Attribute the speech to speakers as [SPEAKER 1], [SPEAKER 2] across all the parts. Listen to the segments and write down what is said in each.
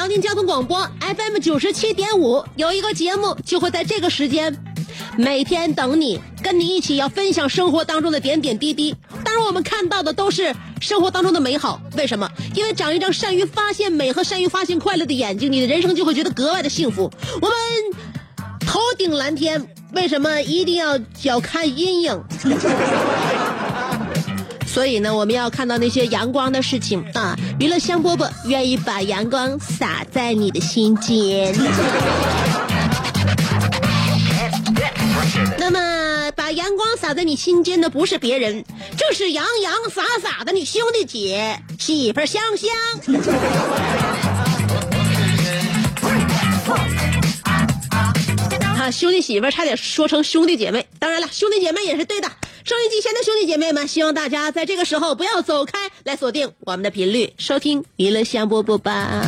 [SPEAKER 1] 辽宁交通广播 FM 九十七点五，有一个节目就会在这个时间，每天等你，跟你一起要分享生活当中的点点滴滴。当然，我们看到的都是生活当中的美好。为什么？因为长一张善于发现美和善于发现快乐的眼睛，你的人生就会觉得格外的幸福。我们头顶蓝天，为什么一定要脚看阴影？所以呢，我们要看到那些阳光的事情啊！娱乐香饽饽愿意把阳光洒在你的心间。那么，把阳光洒在你心间的不是别人，正是洋洋洒洒的你兄弟姐媳妇儿香香。啊，兄弟媳妇差点说成兄弟姐妹。当然了，兄弟姐妹也是对的。收音机前的兄弟姐妹们，希望大家在这个时候不要走开，来锁定我们的频率，收听娱乐香饽饽吧。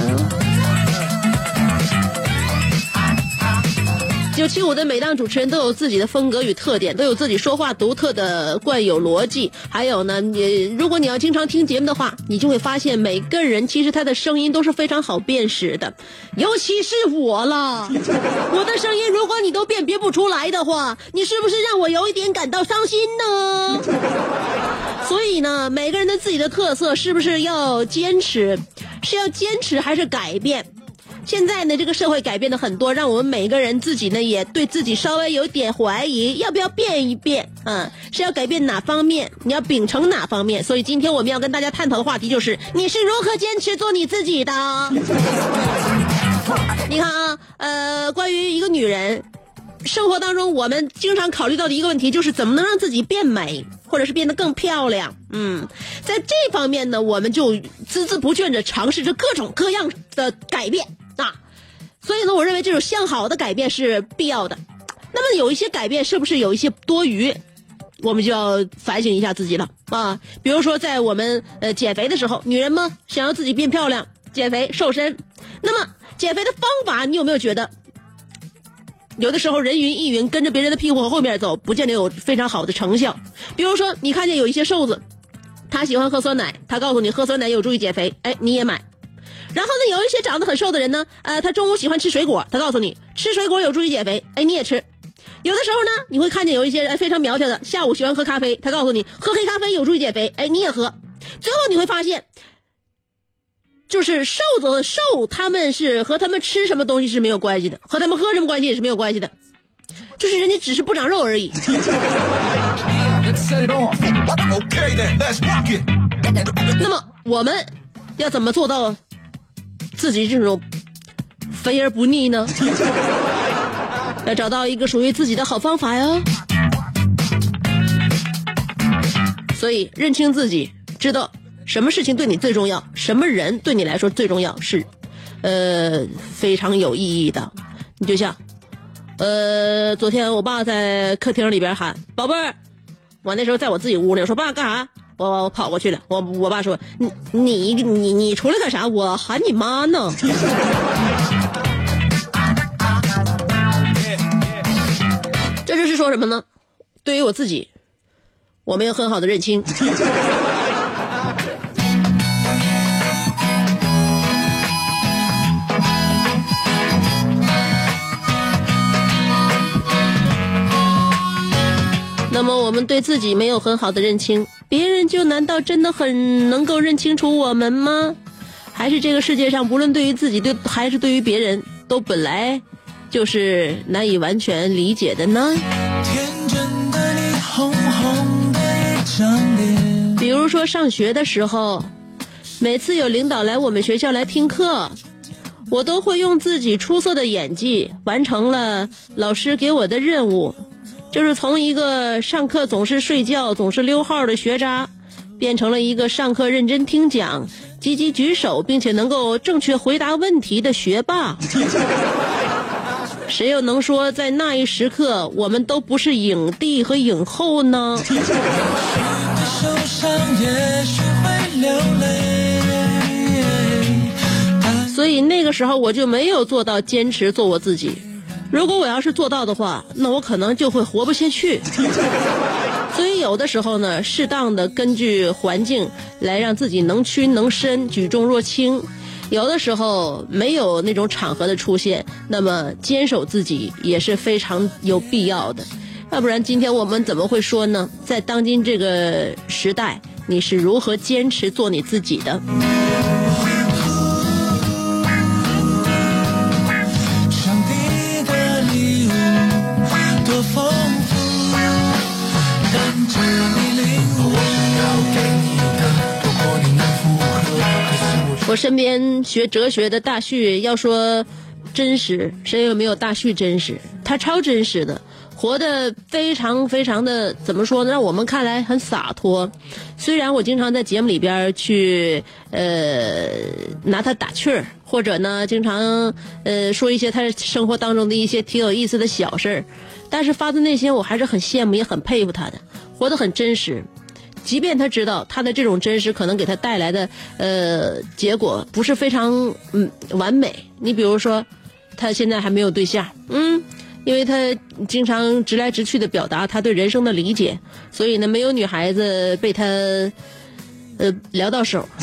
[SPEAKER 1] 九七五的每档主持人都有自己的风格与特点，都有自己说话独特的惯有逻辑。还有呢，你如果你要经常听节目的话，你就会发现每个人其实他的声音都是非常好辨识的，尤其是我了。我的声音如果你都辨别不出来的话，你是不是让我有一点感到伤心呢？所以呢，每个人的自己的特色是不是要坚持？是要坚持还是改变？现在呢，这个社会改变的很多，让我们每个人自己呢也对自己稍微有点怀疑，要不要变一变？嗯，是要改变哪方面？你要秉承哪方面？所以今天我们要跟大家探讨的话题就是：你是如何坚持做你自己的？你看啊，呃，关于一个女人，生活当中我们经常考虑到的一个问题就是怎么能让自己变美，或者是变得更漂亮。嗯，在这方面呢，我们就孜孜不倦地尝试着各种各样的改变。所以呢，我认为这种向好的改变是必要的。那么有一些改变是不是有一些多余？我们就要反省一下自己了啊。比如说，在我们呃减肥的时候，女人嘛想要自己变漂亮、减肥瘦身，那么减肥的方法，你有没有觉得？有的时候人云亦云，跟着别人的屁股后面走，不见得有非常好的成效。比如说，你看见有一些瘦子，他喜欢喝酸奶，他告诉你喝酸奶有助于减肥，哎，你也买。然后呢，有一些长得很瘦的人呢，呃，他中午喜欢吃水果，他告诉你吃水果有助于减肥，哎，你也吃。有的时候呢，你会看见有一些人非常苗条的，下午喜欢喝咖啡，他告诉你喝黑咖啡有助于减肥，哎，你也喝。最后你会发现，就是瘦子瘦，他们是和他们吃什么东西是没有关系的，和他们喝什么关系也是没有关系的，就是人家只是不长肉而已。那么我们要怎么做到自己这种肥而不腻呢？要找到一个属于自己的好方法哟。所以认清自己，知道什么事情对你最重要，什么人对你来说最重要，是呃非常有意义的。你就像呃，昨天我爸在客厅里边喊“宝贝儿”，我那时候在我自己屋里，我说爸干啥？我我跑过去了，我我爸说你你你你出来干啥？我喊你妈呢。这就是说什么呢？对于我自己，我没有很好的认清。那么我们对自己没有很好的认清，别人就难道真的很能够认清楚我们吗？还是这个世界上，无论对于自己对还是对于别人，都本来就是难以完全理解的呢？
[SPEAKER 2] 天真的你，红红的一张脸。
[SPEAKER 1] 比如说上学的时候，每次有领导来我们学校来听课，我都会用自己出色的演技完成了老师给我的任务，就是从一个上课总是睡觉、总是溜号的学渣，变成了一个上课认真听讲、积极举手，并且能够正确回答问题的学霸。谁又能说在那一时刻我们都不是影帝和影后呢？所以那个时候我就没有做到坚持做我自己。如果我要是做到的话，那我可能就会活不下去。所以有的时候呢，适当的根据环境来让自己能屈能伸、举重若轻。有的时候没有那种场合的出现，那么坚守自己也是非常有必要的。要不然今天我们怎么会说呢？在当今这个时代，你是如何坚持做你自己的？
[SPEAKER 2] 我
[SPEAKER 1] 身边学哲学的大旭要说真实，谁有没有大旭真实？他超真实的，活得非常非常的怎么说呢？让我们看来很洒脱。虽然我经常在节目里边去呃拿他打趣儿，或者呢经常呃说一些他生活当中的一些挺有意思的小事儿，但是发自内心我还是很羡慕，也很佩服他的，活得很真实。即便他知道他的这种真实可能给他带来的呃结果不是非常嗯完美，你比如说，他现在还没有对象，嗯，因为他经常直来直去的表达他对人生的理解，所以呢，没有女孩子被他呃聊到手，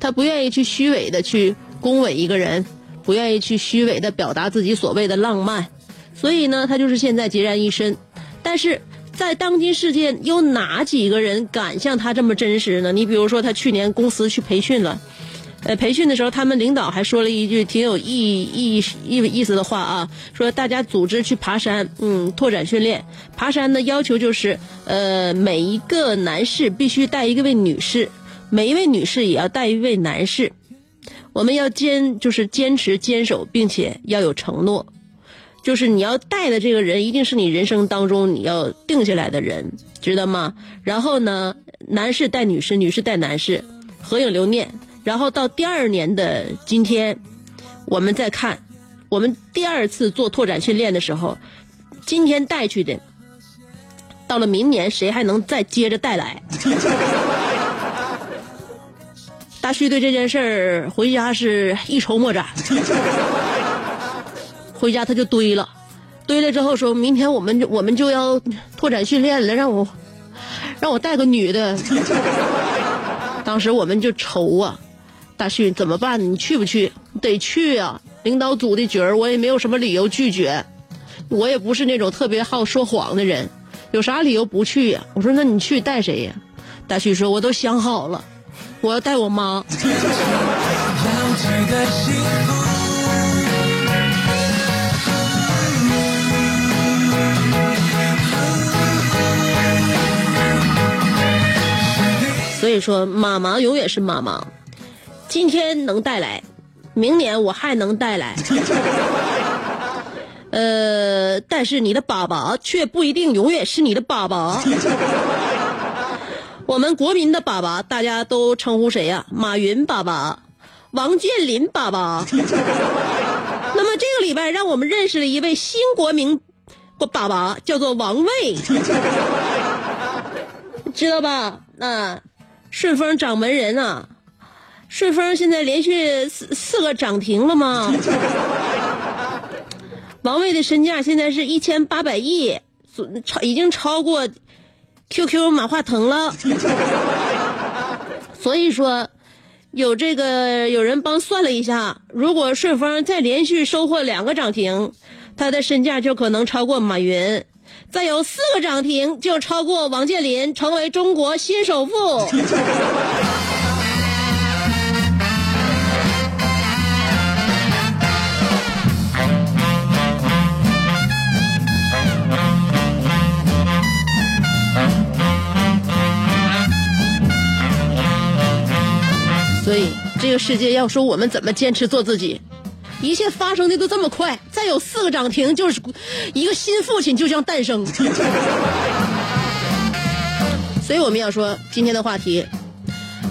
[SPEAKER 1] 他不愿意去虚伪的去恭维一个人，不愿意去虚伪的表达自己所谓的浪漫，所以呢，他就是现在孑然一身，但是。在当今世界，有哪几个人敢像他这么真实呢？你比如说，他去年公司去培训了，呃，培训的时候，他们领导还说了一句挺有意意意意思的话啊，说大家组织去爬山，嗯，拓展训练。爬山的要求就是，呃，每一个男士必须带一位女士，每一位女士也要带一位男士。我们要坚，就是坚持坚守，并且要有承诺。就是你要带的这个人，一定是你人生当中你要定下来的人，知道吗？然后呢，男士带女士，女士带男士，合影留念。然后到第二年的今天，我们再看，我们第二次做拓展训练的时候，今天带去的，到了明年谁还能再接着带来？大旭对这件事儿回家是一筹莫展。回家他就堆了，堆了之后说明天我们我们就要拓展训练了，让我让我带个女的。当时我们就愁啊，大旭怎么办？你去不去？得去啊！领导组的局儿，我也没有什么理由拒绝，我也不是那种特别好说谎的人，有啥理由不去呀、我说那你去带谁呀？大旭说我都想好了，我要带我妈。以说，妈妈永远是妈妈。今天能带来，明年我还能带来。呃，但是你的爸爸却不一定永远是你的爸爸。我们国民的爸爸，大家都称呼谁呀、马云爸爸，王健林爸爸。那么这个礼拜，让我们认识了一位新国民爸爸，叫做王卫，知道吧？啊。顺丰掌门人啊，顺丰现在连续四四个涨停了吗？王卫的身价现在是一千八百亿，超已经超过 QQ 马化腾了。所以说，有这个有人帮算了一下，如果顺丰再连续收获两个涨停，他的身价就可能超过马云。再有四个涨停就超过王健林，成为中国新首富。所以，这个世界要说我们怎么坚持做自己，一切发生的都这么快，再有四个涨停，就是一个新父亲就将诞生。所以我们要说今天的话题，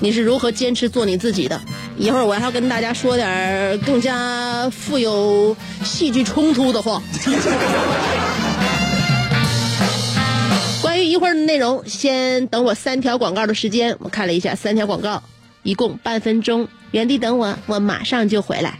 [SPEAKER 1] 你是如何坚持做你自己的？一会儿我还要跟大家说点更加富有戏剧冲突的话。关于一会儿的内容，先等我三条广告的时间。我看了一下，三条广告一共半分钟，原地等我，我马上就回来。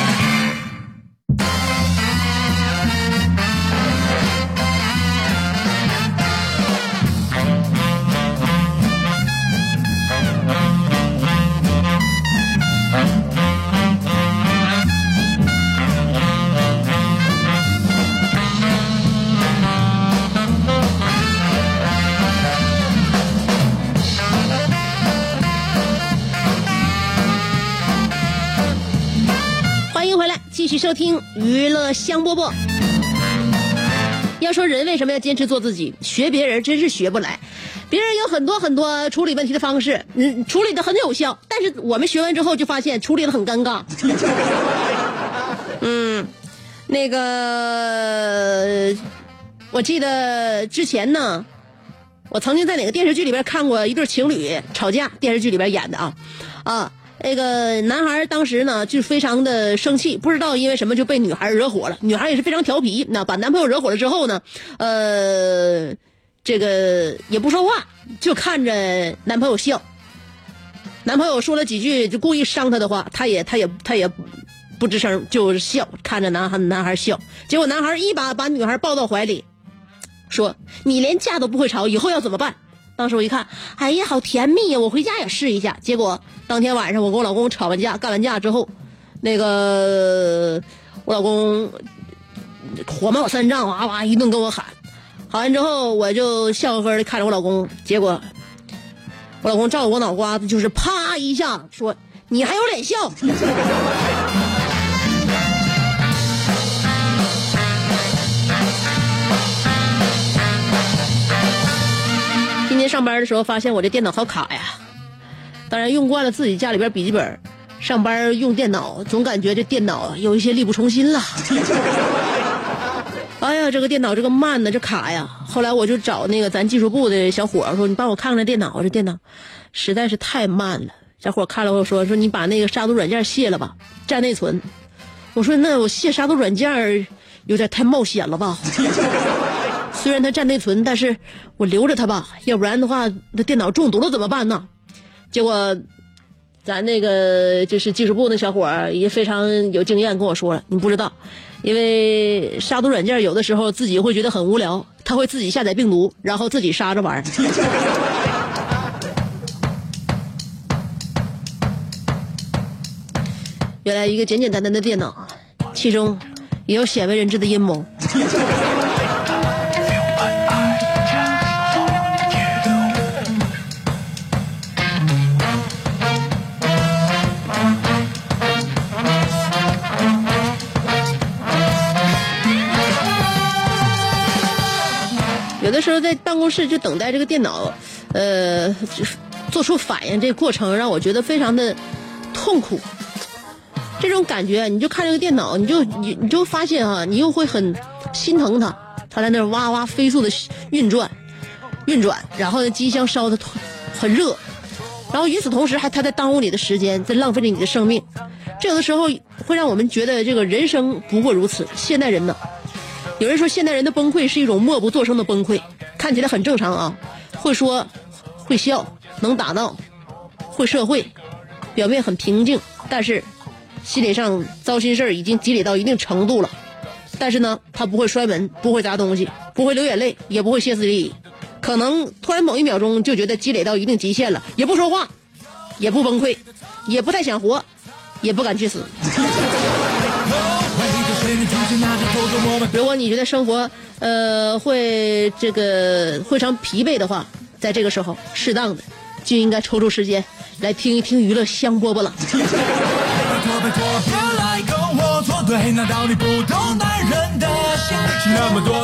[SPEAKER 1] 续收听娱乐香饽饽。要说人为什么要坚持做自己，学别人真是学不来。别人有很多很多处理问题的方式，嗯，处理的很有效，但是我们学完之后就发现处理的很尴尬。嗯，那个，我记得之前呢，我曾经在哪个电视剧里边看过一对情侣吵架，电视剧里边演的啊，啊，那个男孩当时呢就非常的生气，不知道因为什么就被女孩惹火了，女孩也是非常调皮，那把男朋友惹火了之后呢，呃，这个也不说话，就看着男朋友笑。男朋友说了几句就故意伤她的话，她也她也她也不吱声，就笑，看着男孩男孩笑。结果男孩一把把女孩抱到怀里，说：“你连架都不会吵，以后要怎么办？”当时我一看，哎呀，好甜蜜呀！我回家也试一下。结果当天晚上，我跟我老公吵完架、干完架之后，那个我老公火冒三丈，哇哇一顿跟我喊。喊完之后，我就笑呵呵的看着我老公，结果我老公照我脑瓜子就是啪一下说：“你还有脸笑？”上班的时候发现我这电脑好卡呀，当然用惯了自己家里边笔记本，上班用电脑总感觉这电脑有一些力不从心了。哎呀，这个电脑这个慢呢，这卡呀。后来我就找那个咱技术部的小伙说：“你帮我看看这电脑，这电脑实在是太慢了。”小伙看了我说：“说你把那个杀毒软件卸了吧，占内存。”我说：“那我卸杀毒软件有点太冒险了吧？虽然它占内存，但是我留着它吧，要不然的话，那电脑中毒了怎么办呢？”结果，咱那个就是技术部那小伙儿也非常有经验，跟我说了：“你不知道。”因为杀毒软件有的时候自己会觉得很无聊，他会自己下载病毒，然后自己杀着玩。原来一个简简单单的电脑，其中也有鲜为人知的阴谋。时候在办公室就等待这个电脑，呃，做出反应，这个过程让我觉得非常的痛苦。这种感觉，你就看这个电脑，你就你你就发现啊，你又会很心疼它，它在那儿哇哇飞速的运转，运转，然后呢机箱烧的很热，然后与此同时还他在耽误你的时间，在浪费着你的生命，这有的时候会让我们觉得这个人生不过如此。现代人呢，有人说现代人的崩溃是一种默不作声的崩溃，看起来很正常啊，会说，会笑，能打闹，会社会，表面很平静，但是心理上糟心事儿已经积累到一定程度了。但是呢，他不会摔门，不会砸东西，不会流眼泪，也不会歇斯底里，可能突然某一秒钟就觉得积累到一定极限了，也不说话，也不崩溃，也不太想活，也不敢去死。如果你觉得生活呃会这个非常疲惫的话，在这个时候适当的就应该抽出时间来听一听娱乐香饽饽了。
[SPEAKER 2] 拜托别来跟我作对，难道你不懂男人的心？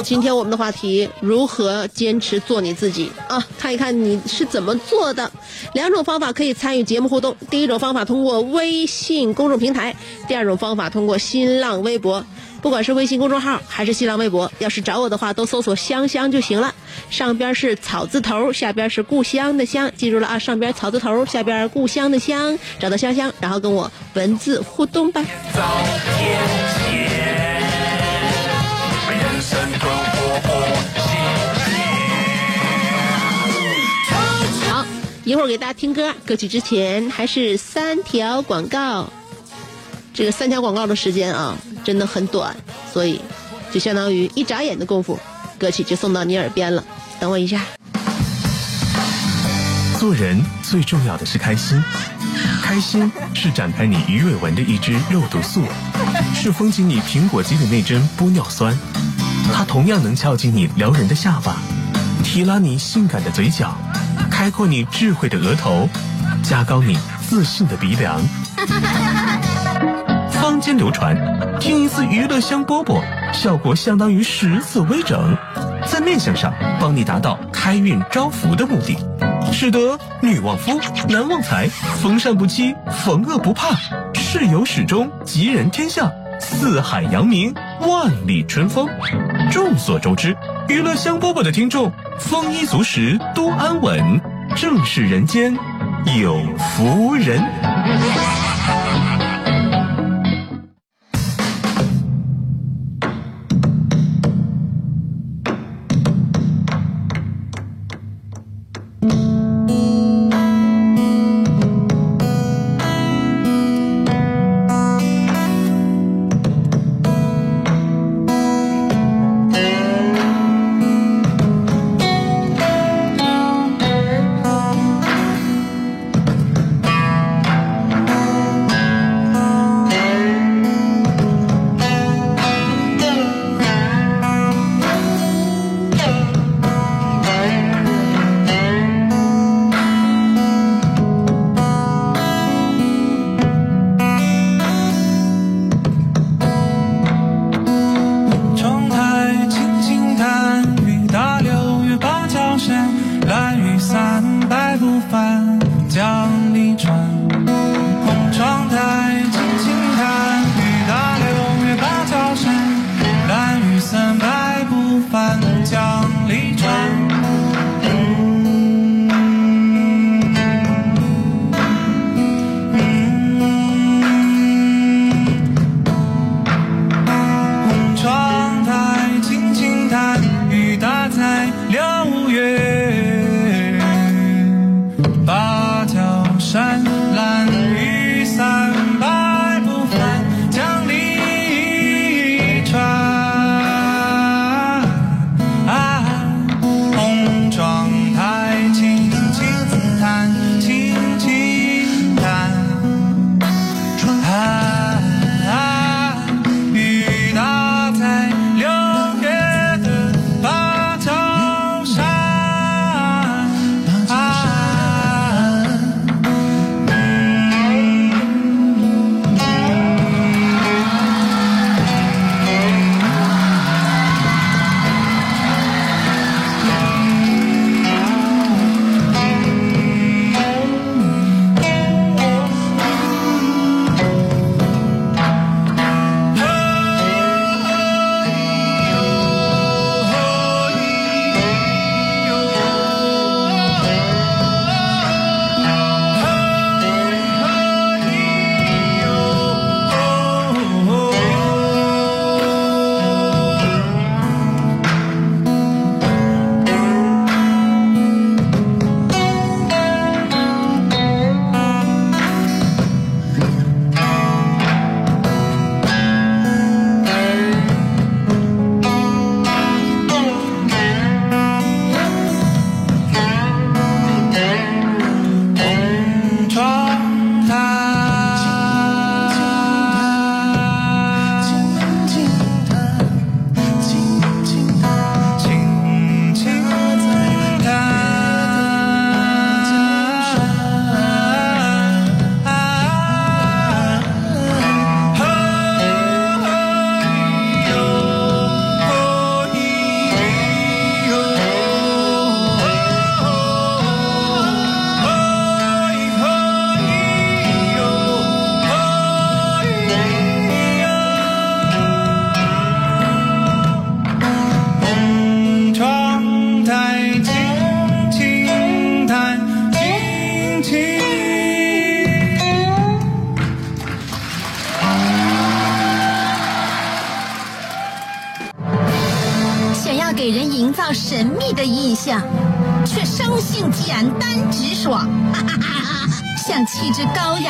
[SPEAKER 1] 今天我们的话题如何坚持做你自己啊？看一看你是怎么做的。两种方法可以参与节目互动。第一种方法通过微信公众平台，第二种方法通过新浪微博。不管是微信公众号还是新浪微博，要是找我的话，都搜索“香香”就行了。上边是草字头，下边是故乡的乡，记住了啊！上边草字头，下边故乡的乡，找到香香，然后跟我文字互动吧。
[SPEAKER 2] 早天见，人生困惑不
[SPEAKER 1] 好，一会儿给大家听歌，歌曲之前还是三条广告。这个三条广告的时间啊，真的很短，所以就相当于一眨眼的功夫，歌曲就送到你耳边了。等我一下。
[SPEAKER 3] 做人最重要的是开心，开心是展开你鱼尾纹的一支肉毒素，是封紧你苹果肌的那针玻尿酸，它同样能翘起你撩人的下巴，提拉你性感的嘴角，开阔你智慧的额头，加高你自信的鼻梁。坊间流传，听一次娱乐香饽饽，效果相当于十次微整，在面相上帮你达到开运招福的目的，使得女旺夫，男旺财，逢善不欺，逢恶不怕，事有始终，吉人天下，四海扬名，万里春风。众所周知，娱乐香饽饽的听众丰衣足食，多安稳，正是人间有福人。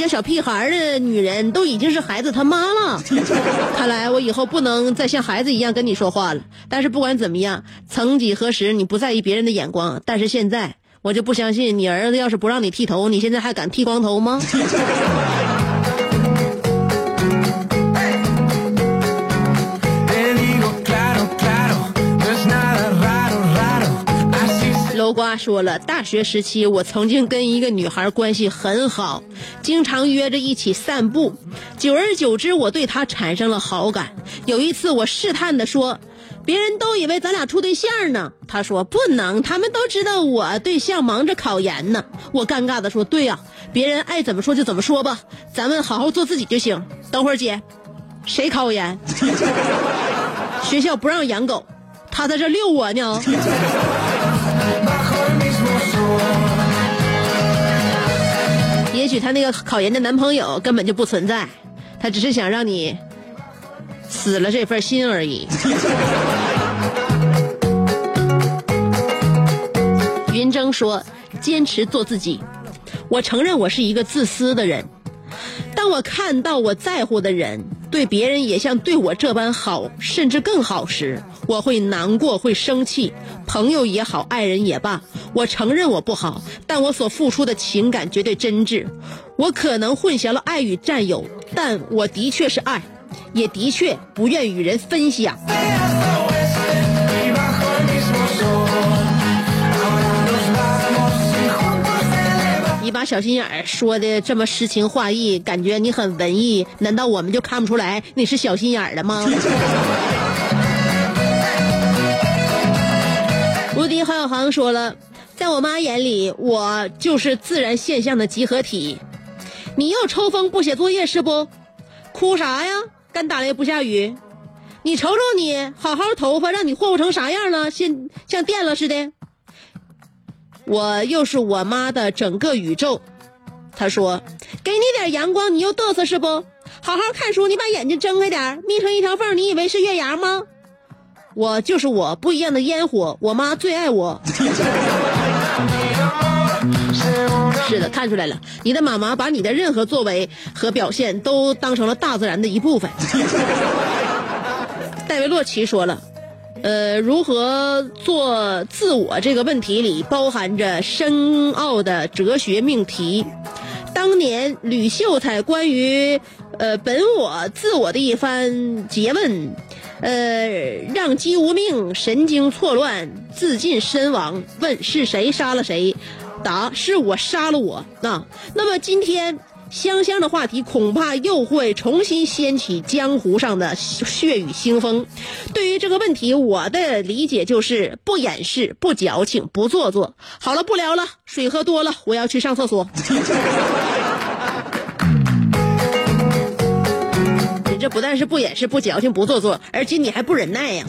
[SPEAKER 1] 家小屁孩的女人都已经是孩子他妈了，看来我以后不能再像孩子一样跟你说话了。但是不管怎么样，曾几何时你不在意别人的眼光，但是现在我就不相信你儿子要是不让你剃头，你现在还敢剃光头吗？瓜说了，大学时期我曾经跟一个女孩关系很好，经常约着一起散步。久而久之，我对她产生了好感。有一次，我试探的说：“别人都以为咱俩处对象呢。”她说：“不能，他们都知道我对象忙着考研呢。”我尴尬的说：“对呀、别人爱怎么说就怎么说吧，咱们好好做自己就行。”等会儿姐，谁考研？学校不让养狗，他在这遛我呢。许她那个考研的男朋友根本就不存在，他只是想让你死了这份心而已。云峥说：“坚持做自己。我承认我是一个自私的人。当我看到我在乎的人对别人也像对我这般好，甚至更好时，我会难过，会生气。朋友也好，爱人也罢，我承认我不好，但我所付出的情感绝对真挚。我可能混淆了爱与占有，但我的确是爱，也的确不愿与人分享。你把小心眼儿说的这么诗情画意，感觉你很文艺，难道我们就看不出来你是小心眼儿的吗？无敌郝小航说了，在我妈眼里，我就是自然现象的集合体。你又抽风不写作业是不？哭啥呀？干打雷不下雨？你瞅瞅你，好好头发让你霍霍成啥样了？像像电了似的。我又是我妈的整个宇宙。她说：“给你点阳光，你又嘚瑟是不？好好看书，你把眼睛睁开点，眯成一条缝，你以为是月牙吗？”我就是我，不一样的烟火。我妈最爱我。是的，看出来了，你的妈妈把你的任何作为和表现都当成了大自然的一部分。戴维洛奇说了。呃，如何做自我这个问题里包含着深奥的哲学命题。当年吕秀才关于呃本我自我的一番诘问，呃，让姬无命神经错乱，自尽身亡。问是谁杀了谁？答是我杀了我。啊，那么今天。香香的话题恐怕又会重新掀起江湖上的血雨腥风。对于这个问题，我的理解就是不掩饰、不矫情、不做作。好了，不聊了，水喝多了，我要去上厕所。不但是不掩饰、不矫情、不做作，而且你还不忍耐呀、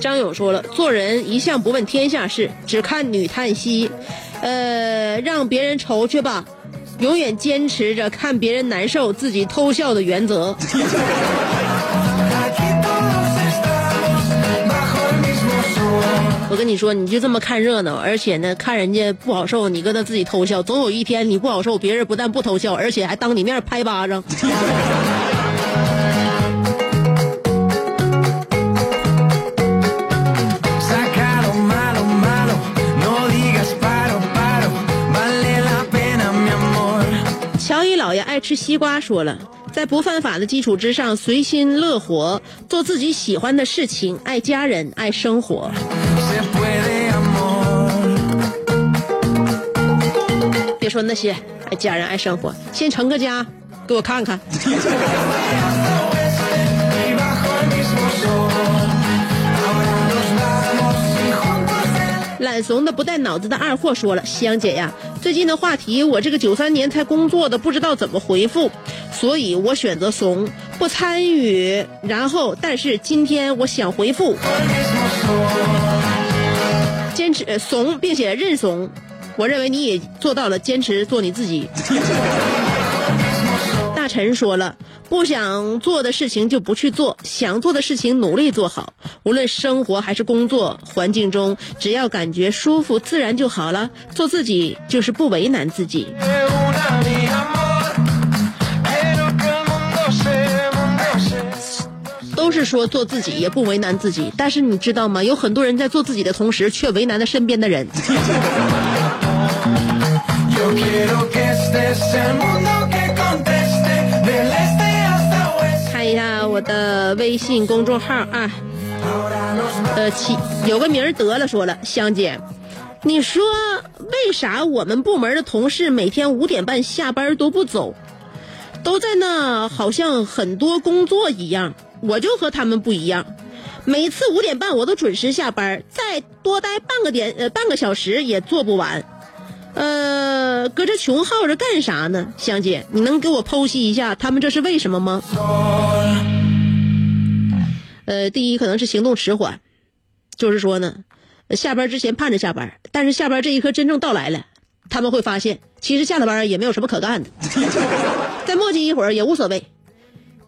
[SPEAKER 1] 张勇说了，做人一向不问天下事，只看女叹息，呃，让别人愁去吧，永远坚持着看别人难受，自己偷笑的原则。我跟你说，你就这么看热闹，而且呢，看人家不好受，你搁那自己偷笑，总有一天你不好受，别人不但不偷笑，而且还当你面拍巴掌。爱吃西瓜，说了，在不犯法的基础之上，随心乐活，做自己喜欢的事情，爱家人，爱生活。别说那些爱家人、爱生活，先成个家，给我看看。懒怂的不带脑子的二货说了：“香姐呀，最近的话题我这个九三年才工作的，不知道怎么回复，所以我选择怂，不参与。然后，但是今天我想回复，坚持怂，并且认怂。我认为你也做到了，坚持做你自己。”大陈说了，不想做的事情就不去做，想做的事情努力做好。无论生活还是工作环境中，只要感觉舒服自然就好了。做自己就是不为难自己。都是说做自己也不为难自己，但是你知道吗？有很多人在做自己的同时，却为难了身边的人。我的微信公众号啊，呃，起有个名儿得了，说了，香姐，你说为啥我们部门的同事每天五点半下班都不走，都在那好像很多工作一样？我就和他们不一样，每次五点半我都准时下班，再多待半个点呃半个小时也做不完。呃，搁这穷耗着干啥呢？香姐，你能给我剖析一下他们这是为什么吗？呃，第一可能是行动迟缓，就是说呢，下班之前盼着下班，但是下班这一刻真正到来了，他们会发现其实下了班也没有什么可干的，再磨叽一会儿也无所谓。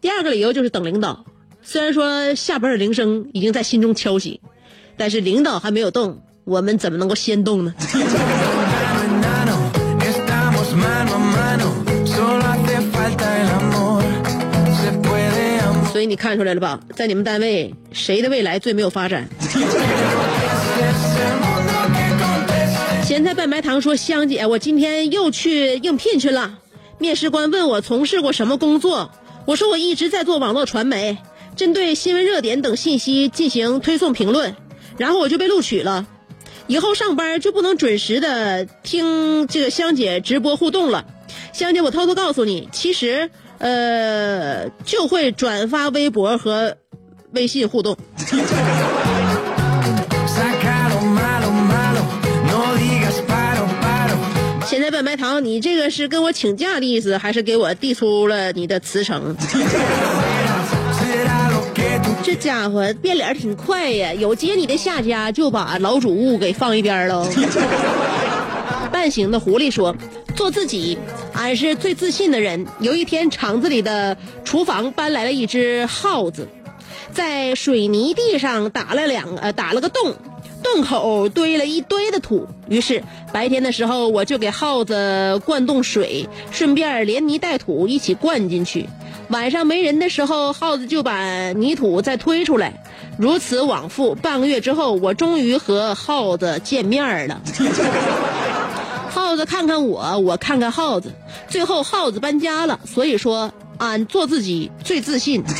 [SPEAKER 1] 第二个理由就是等领导，虽然说下班的铃声已经在心中敲醒，但是领导还没有动，我们怎么能够先动呢？所以你看出来了吧，在你们单位谁的未来最没有发展？咸菜拌白糖说：“香姐，我今天又去应聘去了。面试官问我从事过什么工作，我说我一直在做网络传媒，针对新闻热点等信息进行推送评论，然后我就被录取了。以后上班就不能准时的听这个香姐直播互动了。香姐，我偷偷告诉你，其实呃就会转发微博和微信互动。”现在半白糖，你这个是跟我请假的意思，还是给我递出了你的辞呈 这家伙变脸挺快呀，有接你的下家就把老主顾给放一边喽。半醒的狐狸说：“做自己，俺是最自信的人。”有一天，厂子里的厨房搬来了一只耗子，在水泥地上打了两呃打了个洞，洞口堆了一堆的土。于是白天的时候，我就给耗子灌冻水，顺便连泥带土一起灌进去。晚上没人的时候，耗子就把泥土再推出来，如此往复。半个月之后，我终于和耗子见面了。耗子看看我，我看看耗子，最后耗子搬家了。所以说，俺做自己最自信。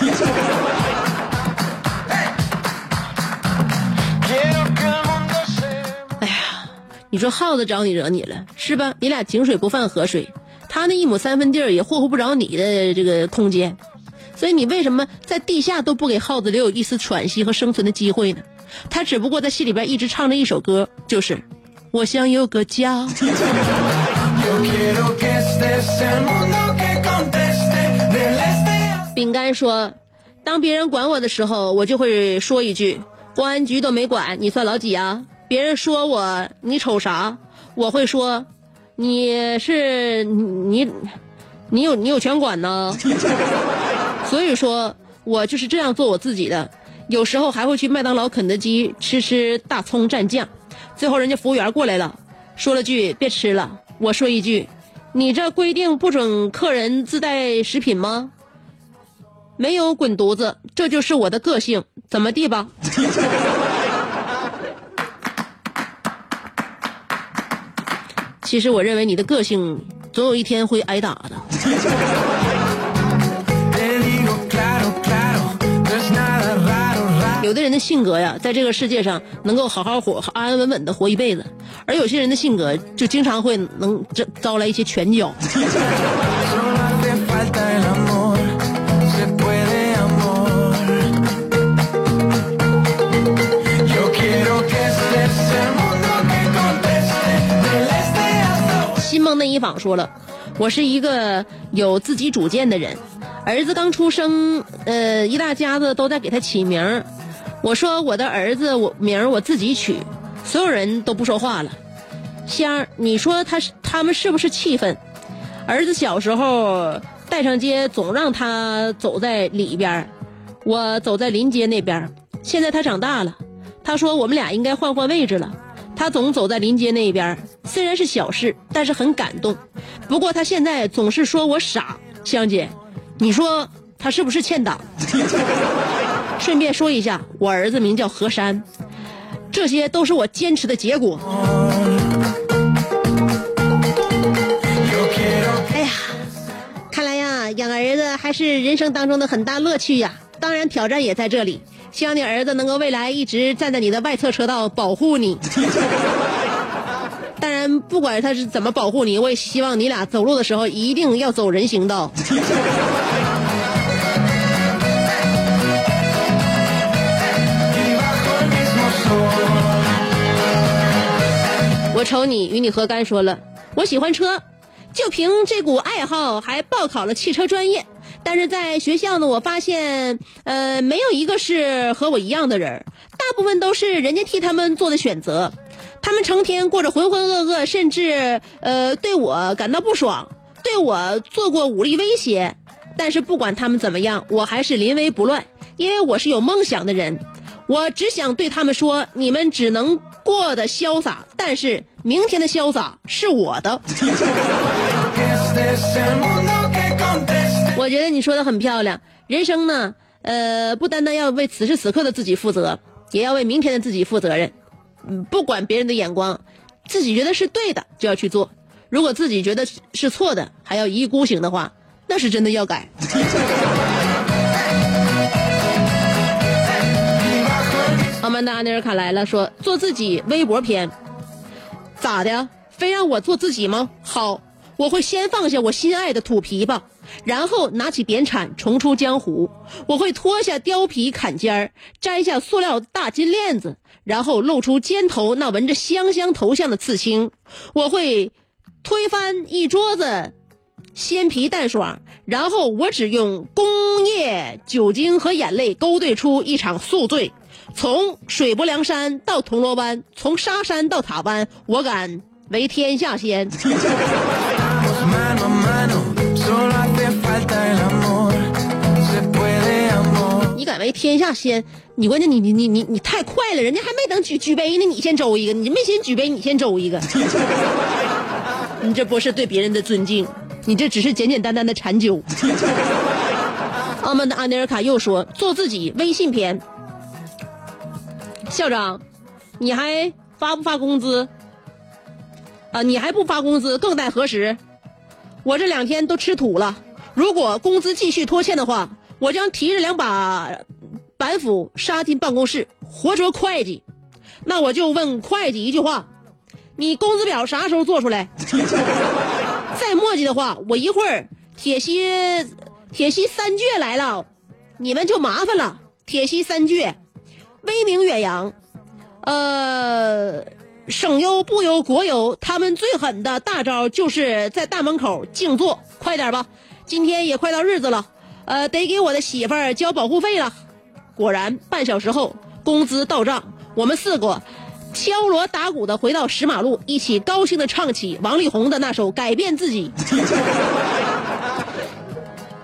[SPEAKER 1] 哎呀，你说耗子找你惹你了是吧？你俩井水不犯河水，他那一亩三分地儿也霍霍不着你的这个空间，所以你为什么在地下都不给耗子留有一丝喘息和生存的机会呢？他只不过在心里边一直唱着一首歌，就是我想有个家。饼干说，当别人管我的时候，我就会说一句：“公安局都没管，你算老几啊？”别人说我你瞅啥，我会说：“你是你，你有你有权管呢。”所以说，我就是这样做我自己的。有时候还会去麦当劳、肯德基吃吃大葱蘸酱。最后人家服务员过来了，说了句别吃了，我说一句，你这规定不准客人自带食品吗？没有滚犊子，这就是我的个性，怎么地吧？其实我认为你的个性总有一天会挨打的。有的人的性格呀，在这个世界上能够好好活、安安稳稳的活一辈子，而有些人的性格就经常会能招招来一些拳脚。新梦内衣坊说了，我是一个有自己主见的人，儿子刚出生，呃，一大家子都在给他起名。我说我的儿子我名儿我自己取，所有人都不说话了。香儿，你说他是他们是不是气愤？儿子小时候带上街总让他走在里边，我走在临街那边。现在他长大了，他说我们俩应该换换位置了。他总走在临街那边，虽然是小事，但是很感动。不过他现在总是说我傻，香姐，你说他是不是欠打？顺便说一下，我儿子名叫何山，这些都是我坚持的结果。哎呀，看来呀，养儿子还是人生当中的很大乐趣呀。当然，挑战也在这里。希望你儿子能够未来一直站在你的外侧车道保护你。当然，不管他是怎么保护你，我也希望你俩走路的时候一定要走人行道。我瞅你与你何干说了，我喜欢车，就凭这股爱好还报考了汽车专业。但是在学校呢，我发现，呃，没有一个是和我一样的人，大部分都是人家替他们做的选择。他们成天过着浑浑噩噩，甚至呃对我感到不爽，对我做过武力威胁。但是不管他们怎么样，我还是临危不乱，因为我是有梦想的人。我只想对他们说，你们只能过得潇洒，但是明天的潇洒是我的。我觉得你说的很漂亮。人生呢，呃，不单单要为此时此刻的自己负责，也要为明天的自己负责任。不管别人的眼光，自己觉得是对的就要去做。如果自己觉得是错的，还要一意孤行的话，那是真的要改。阿曼达·阿内尔卡来了，说做自己微博篇，咋的？非让我做自己吗？好，我会先放下我心爱的土琵琶，然后拿起扁铲重出江湖。我会脱下貂皮坎肩儿，摘下塑料大金链子，然后露出肩头那纹着香香头像的刺青。我会推翻一桌子鲜皮蛋爽，然后我只用工业酒精和眼泪勾兑出一场宿醉。从水泊梁山到铜锣湾，从沙山到塔湾，我敢为天下先。你敢为天下先？你关键你你你你你太快了，人家还没等举举杯呢，你先周一个，你没先举杯，你先周一个，你这不是对别人的尊敬，你这只是简简单单的馋酒。澳门的安尼尔卡又说做自己微信篇，校长，你还发不发工资？啊，你还不发工资，更待何时？我这两天都吃土了，如果工资继续拖欠的话，我将提着两把板斧杀进办公室，活捉会计。那我就问会计一句话：你工资表啥时候做出来？再磨叽的话，我一会儿铁西铁西三倔来了，你们就麻烦了。铁西三倔，威名远扬，呃，省优、部优、国优，他们最狠的大招就是在大门口静坐。快点吧，今天也快到日子了，呃，得给我的媳妇儿交保护费了。果然，半小时后工资到账，我们四个敲锣打鼓的回到石马路，一起高兴的唱起王力宏的那首《改变自己》。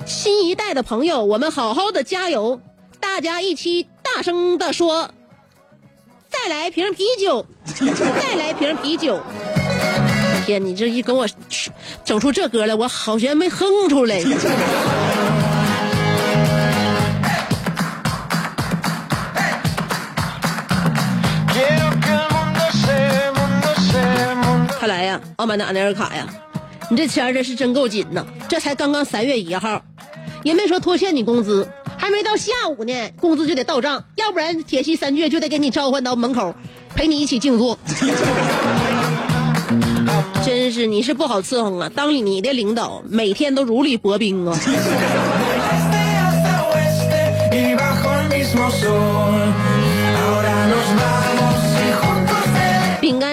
[SPEAKER 1] 新一代的朋友，我们好好的加油，大家一起大大声的说：“再来瓶啤酒，再来瓶啤酒。”天，你这一跟我整出这歌来，我好悬没哼出来。看来呀，傲慢的安内尔卡呀，你这钱儿真是真够紧呐！这才刚刚三月一号，也没说拖欠你工资，还没到下午呢，工资就得到账，要不然铁西三倔就得给你召唤到门口，陪你一起静坐。真是你是不好伺候啊！当你的领导每天都如履薄冰啊！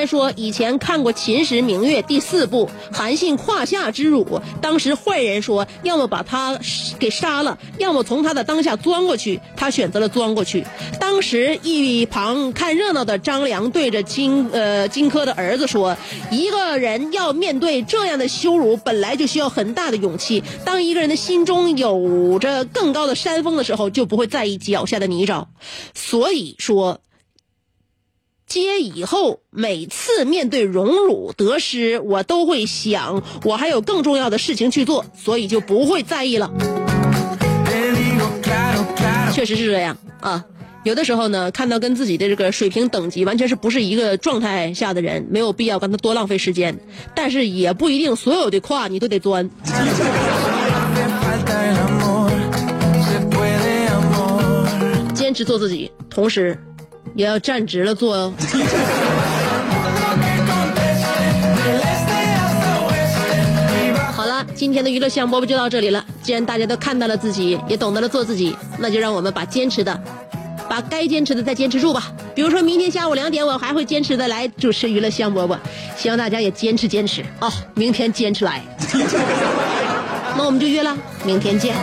[SPEAKER 1] 说，以前看过《秦时明月》第四部《韩信胯下之辱》，当时坏人说要么把他给杀了，要么从他的裆下钻过去，他选择了钻过去。当时一旁看热闹的张良对着荆呃荆轲的儿子说：“一个人要面对这样的羞辱，本来就需要很大的勇气。当一个人的心中有着更高的山峰的时候，就不会在意脚下的泥沼。所以说。”接以后，每次面对荣辱得失，我都会想，我还有更重要的事情去做，所以就不会在意了。确实是这样啊。有的时候呢，看到跟自己的这个水平等级完全是不是一个状态下的人，没有必要跟他多浪费时间。但是也不一定所有的胯你都得钻。坚持做自己，同时也要站直了做哦。好了，今天的娱乐香饽饽就到这里了。既然大家都看到了自己，也懂得了做自己，那就让我们把坚持的，把该坚持的再坚持住吧。比如说明天下午两点，我还会坚持的来主持娱乐香饽饽，希望大家也坚持坚持啊、明天坚持来。那我们就约了，明天见。